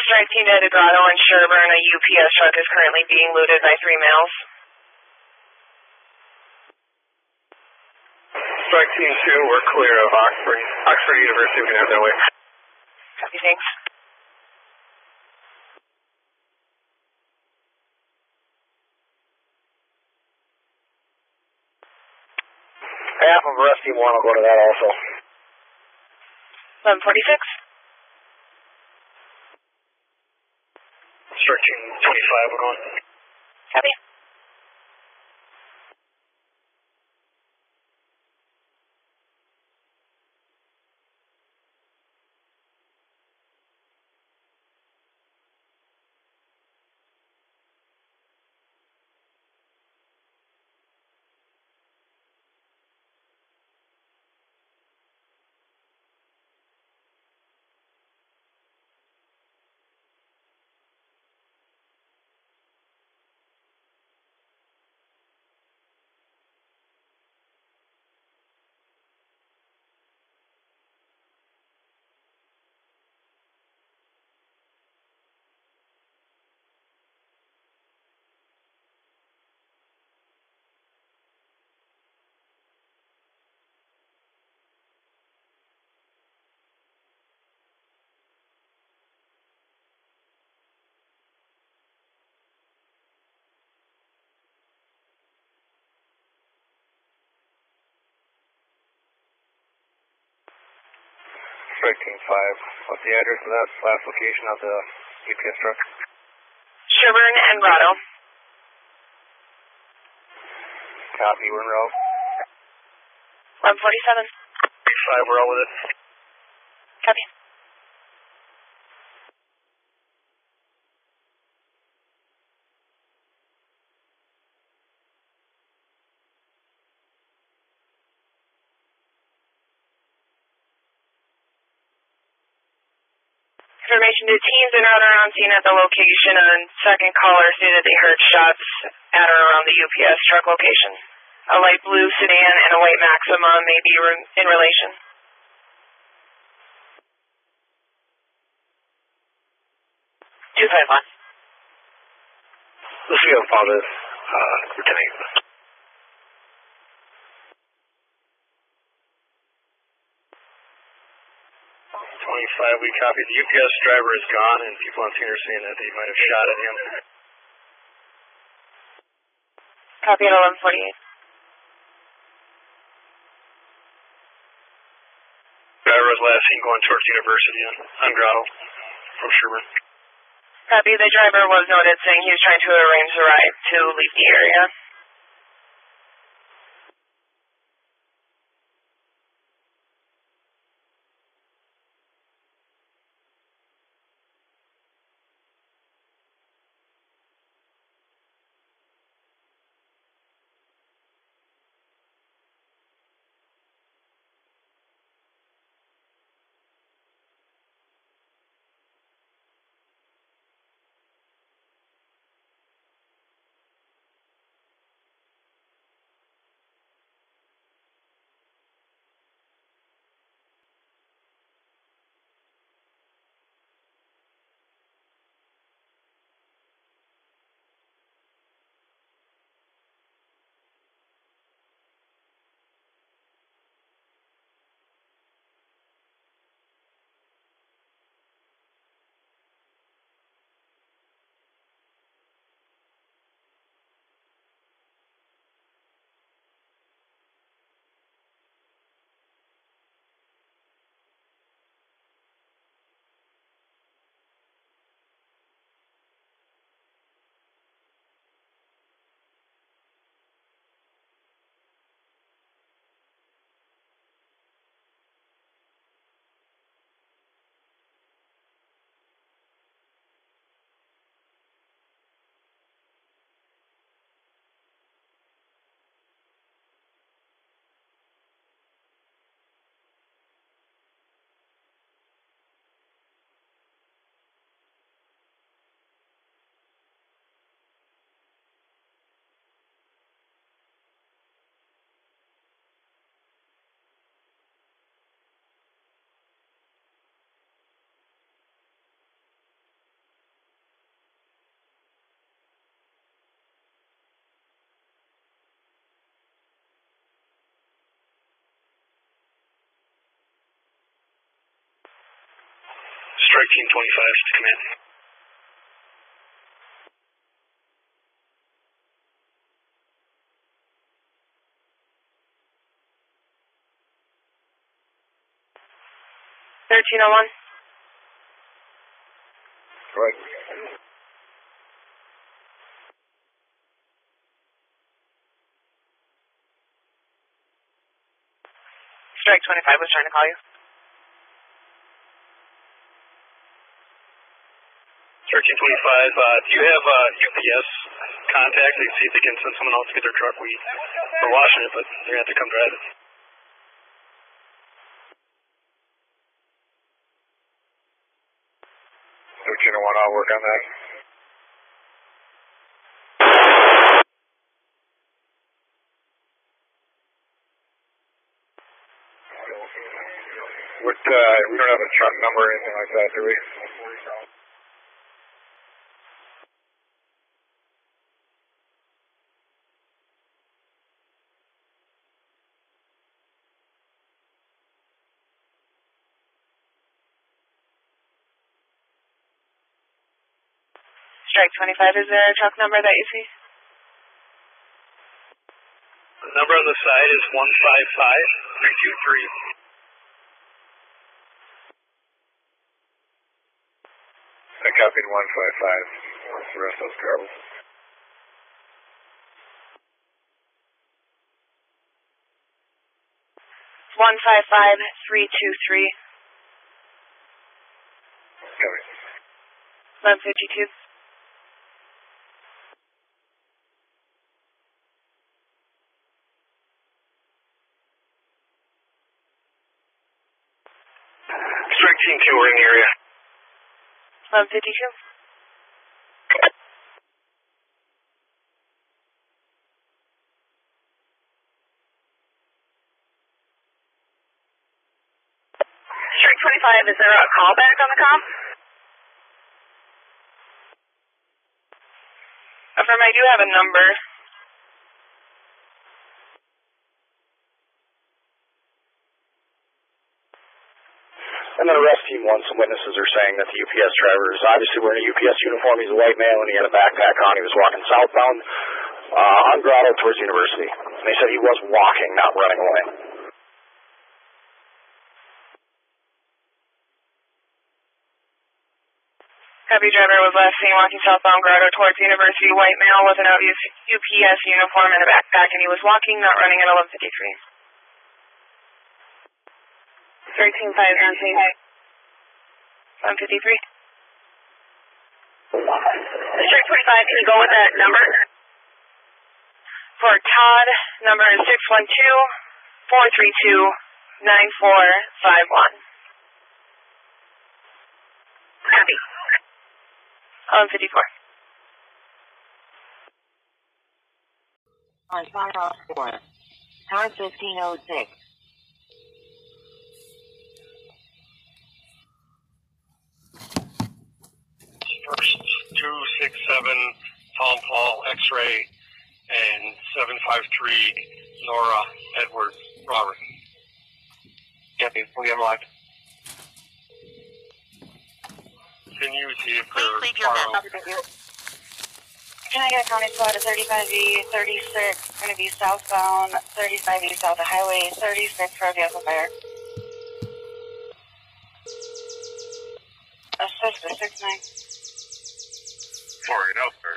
Strike team to Grotto and Sherburne. A UPS truck is currently being looted by three males.
Strike Team 2, we're clear of Oxford, Oxford University. We can have that way.
Copy, thanks.
Half of Rest Team 1 will go to that also.
1146.
Strike Team 25, we're going.
Copy.
Strike Team 5, what's the address of that last location of the UPS truck?
Sherburne and Grotto.
Copy, we're en route.
1147.
5, we're out with it.
Copy. Information to teams and route around scene at the location and second caller stated they heard shots at or around the UPS truck location. A light blue sedan and a white Maxima may be re- in relation.
Two five one. Let's see how far this, uh, Lieutenant. Twenty-five, we copy. The UPS driver is gone, and people on scene are saying that they might have shot at him.
Copy at 1148.
Driver was last seen going towards University on, on Grotto from Sherburne.
Copy. The driver was noted saying he was trying to arrange the ride to leave the area.
Team 25 to command.
Thirteen oh one.
Right.
Strike twenty five was trying to call you.
Thirteen twenty-five. Uh, do you have uh, UPS contact? They see if they can send someone else to get their truck. We we're washing it, but they're gonna have to come drive it.
Thirteen oh one, I'll work on that. What, uh, we don't have a truck number or anything like that, do we?
Strike twenty five. Is there a truck number that you see?
The number on the side is one five five three two three.
I copied one five five. What's the rest of those garbles?
One five five three two three.
Coming.
Eleven fifty two.
Strike Team Two, we're in the area.
Two. Strike twenty five. Is there a callback on the com? Affirm, I do have a number.
And then arrest team one, some witnesses are saying that the UPS driver is obviously wearing a UPS uniform. He's a white male and he had a backpack on. He was walking southbound uh, on Grotto towards University. And they said he was walking, not running away.
Heavy driver was last seen walking southbound Grotto towards University. White male with an obvious UPS uniform and a backpack, and he was walking, not running at 1153. 13 5 on scene. 153. District 25, can you go with that number? For Todd, number is 612 432 9451. Copy. 1154.
On fire off oh four. Tower 1506.
First two six seven Tom Paul X-ray and seven five three Nora Edward Robert. Copy. We'll get live. Can you see if they're
Leave your
far
message. Can I get a county squad to 35E 36, going to be southbound, 35E south of Highway 36 for a vehicle fire. Assist to 69.
Four eight oh, sir.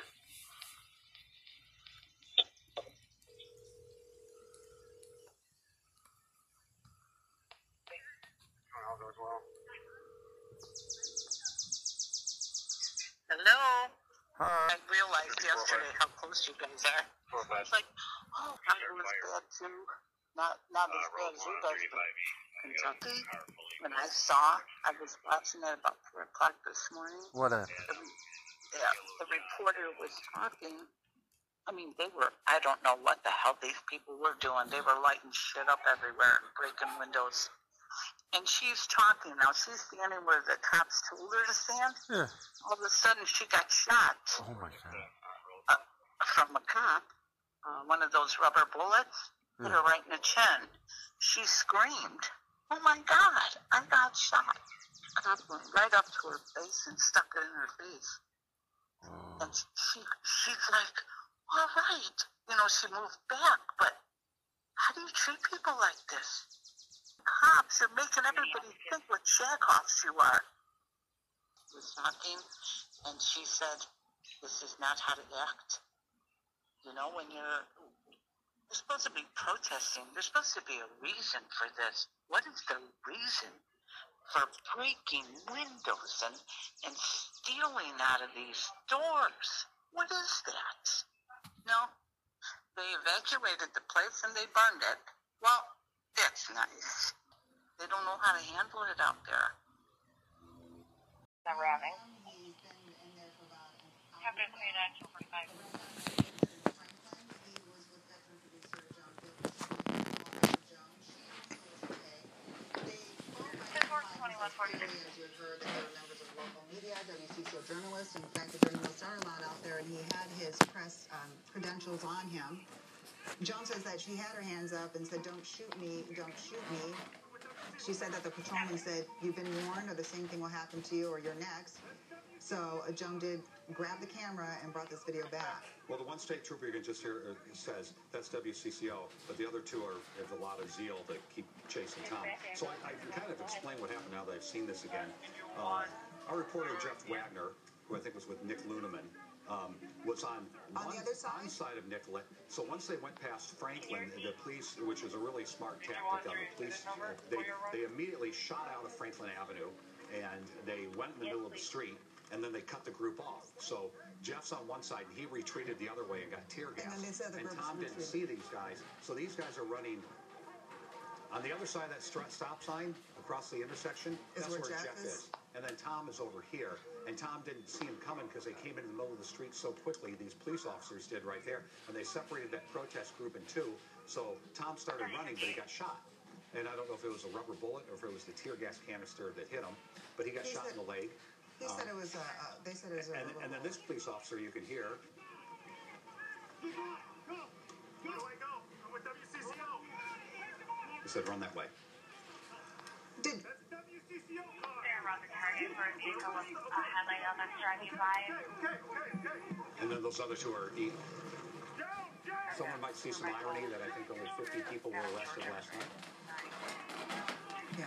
Hello? I realized yesterday how close you guys are. It's like, oh, Hunter was bad too. Not, not as bad as you guys, but Kentucky. When I saw, I was watching it about 4 o'clock this morning.
What a
The, yeah, the reporter was talking. I mean, they were, I don't know what the hell these people were doing. They were lighting shit up everywhere and breaking windows. And she's talking now. She's standing where the cops told her to stand.
Yeah.
All of a sudden, she got shot
Oh my god.
uh, from a cop. Uh, one of those rubber bullets yeah. hit her right in the chin. She screamed, "Oh my God! I got shot!" cop went right up to her face and stuck it in her face. And she, she's like, all right. You know, she moved back, but how do you treat people like this? Cops, you're making everybody think what jackoffs you are. Was talking, and she said, this is not how to act. You know, when you're, you're supposed to be protesting, there's supposed to be a reason for this. What is the reason for breaking windows and, and stealing out of these doors. What is that? No, they evacuated the place and they burned it. Well, that's nice. They don't know how to handle it out there.
Routing. Captain Queen Action 45.
Media, WCCO journalist. In fact, the journalists are out there, and he had his press um, credentials on him. Joan says that she had her hands up and said, "Don't shoot me! Don't shoot me!" She said that the patrolman said, "You've been warned, or the same thing will happen to you, or you're next." So Joan did grab the camera and brought this video back.
Well, the one state trooper you can just hear uh, says that's WCCO, but the other two are have a lot of zeal to keep chasing Tom. So I, I can kind of explain what happened now that I've seen this again. Uh, our reporter Jeff Wagner, who I think was with Nick Luneman, um, was on,
On
one
the other side?
side of Nicollet. So once they went past Franklin, the police, which is a really smart tactic on the police, they they immediately shot out of Franklin Avenue and they went in the middle of the street. And then they cut the group off. So Jeff's on one side, and he retreated the other way and got tear gas.
And this other
and Tom didn't see these guys. So these guys are running on the other side of that stop sign across the intersection.
Is
that's
where
where
Jeff
Jeff
is?
is. And then Tom is over here. And Tom didn't see him coming because they came in the middle of the street so quickly. These police officers did right there. And they separated that protest group in two. So Tom started running, but he got shot. And I don't know if it was a rubber bullet or if it was the tear gas canister that hit him, but he got
He
shot in the leg.
He
Um,
said it was a. Uh, they said it was a.
and, and then this police officer you can hear. He said, run that way.
Did
And then those other two are eating. Someone might see some irony that I think only 50 people were arrested last night.
Yeah.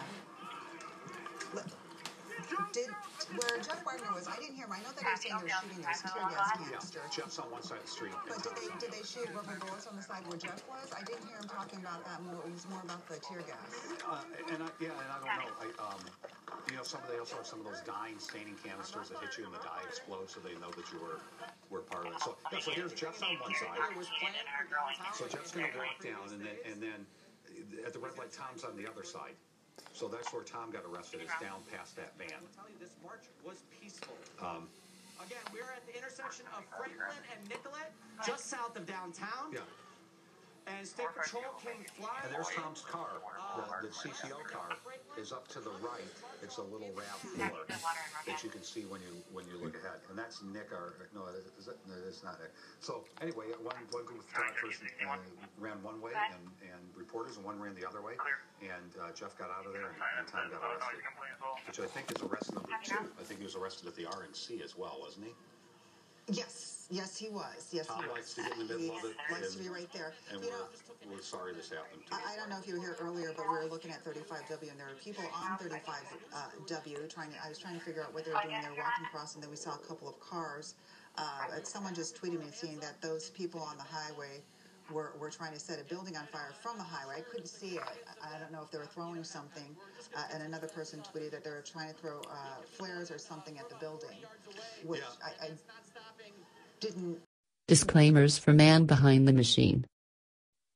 Look, Did where Jeff Wagner was? I didn't hear him. I know that they were saying they were shooting those tear gas
Yeah. Jeff's on one side of the street.
But did they did they shoot rubber bullets on the side where Jeff was? I didn't hear him talking about that more. It was more about the tear gas.
Uh, and I, yeah, and I don't know. I, um, you know, some of they also have some of those dying staining canisters that hit you and the dye explodes, so they know that you were were part of it. So, yeah, so here's Jeff's on one side. So Jeff's going to walk down, and then and then at the red light, Tom's on the other side. So that's where Tom got arrested. Is down past that van.
tell you, this march was peaceful.
Um,
Again, we're at the intersection of Franklin and Nicollet, just south of downtown.
yeah.
And State Patrol came flying.
And there's Tom's car. The, the CCO car is up to the right. It's a little RAV4 that you can see when you when you look ahead. And that's Nick. Or no, is it, no, it's not Nick. So anyway, one one group of photographers uh, ran one way and, and reporters, and one ran the other way. And uh, Jeff got out of there, and, and Tom got arrested, which I think is arrest number two. I think he was arrested at the RNC as well, wasn't he?
Yes, yes, he was. Yes,
Tom
he was.
likes to get in the middle of it.
Likes to be right there.
And
You
we're, we're sorry this happened to
I, I don't know if you were here earlier, but we were looking at 35W, and there were people on 35W trying to. I was trying to figure out what they were doing. They were walking across, and then we saw a couple of cars. Uh, someone just tweeted me saying that those people on the highway were, were trying to set a building on fire from the highway. I couldn't see it. I I don't know if they were throwing something. Uh, and another person tweeted that they were trying to throw uh, flares or something at the building, which I, I didn't
Disclaimers for Man Behind the Machine.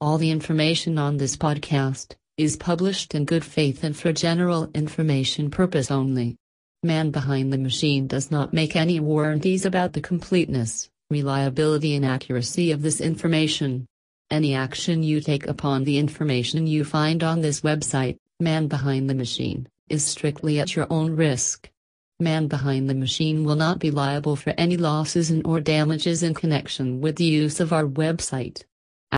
All the information on this podcast is published in good faith and for general information purpose only. Man Behind the Machine does not make any warranties about the completeness, reliability, and accuracy of this information. Any action you take upon the information you find on this website, Man Behind the Machine, is strictly at your own risk. Man Behind the Machine will not be liable for any losses and or damages in connection with the use of our website.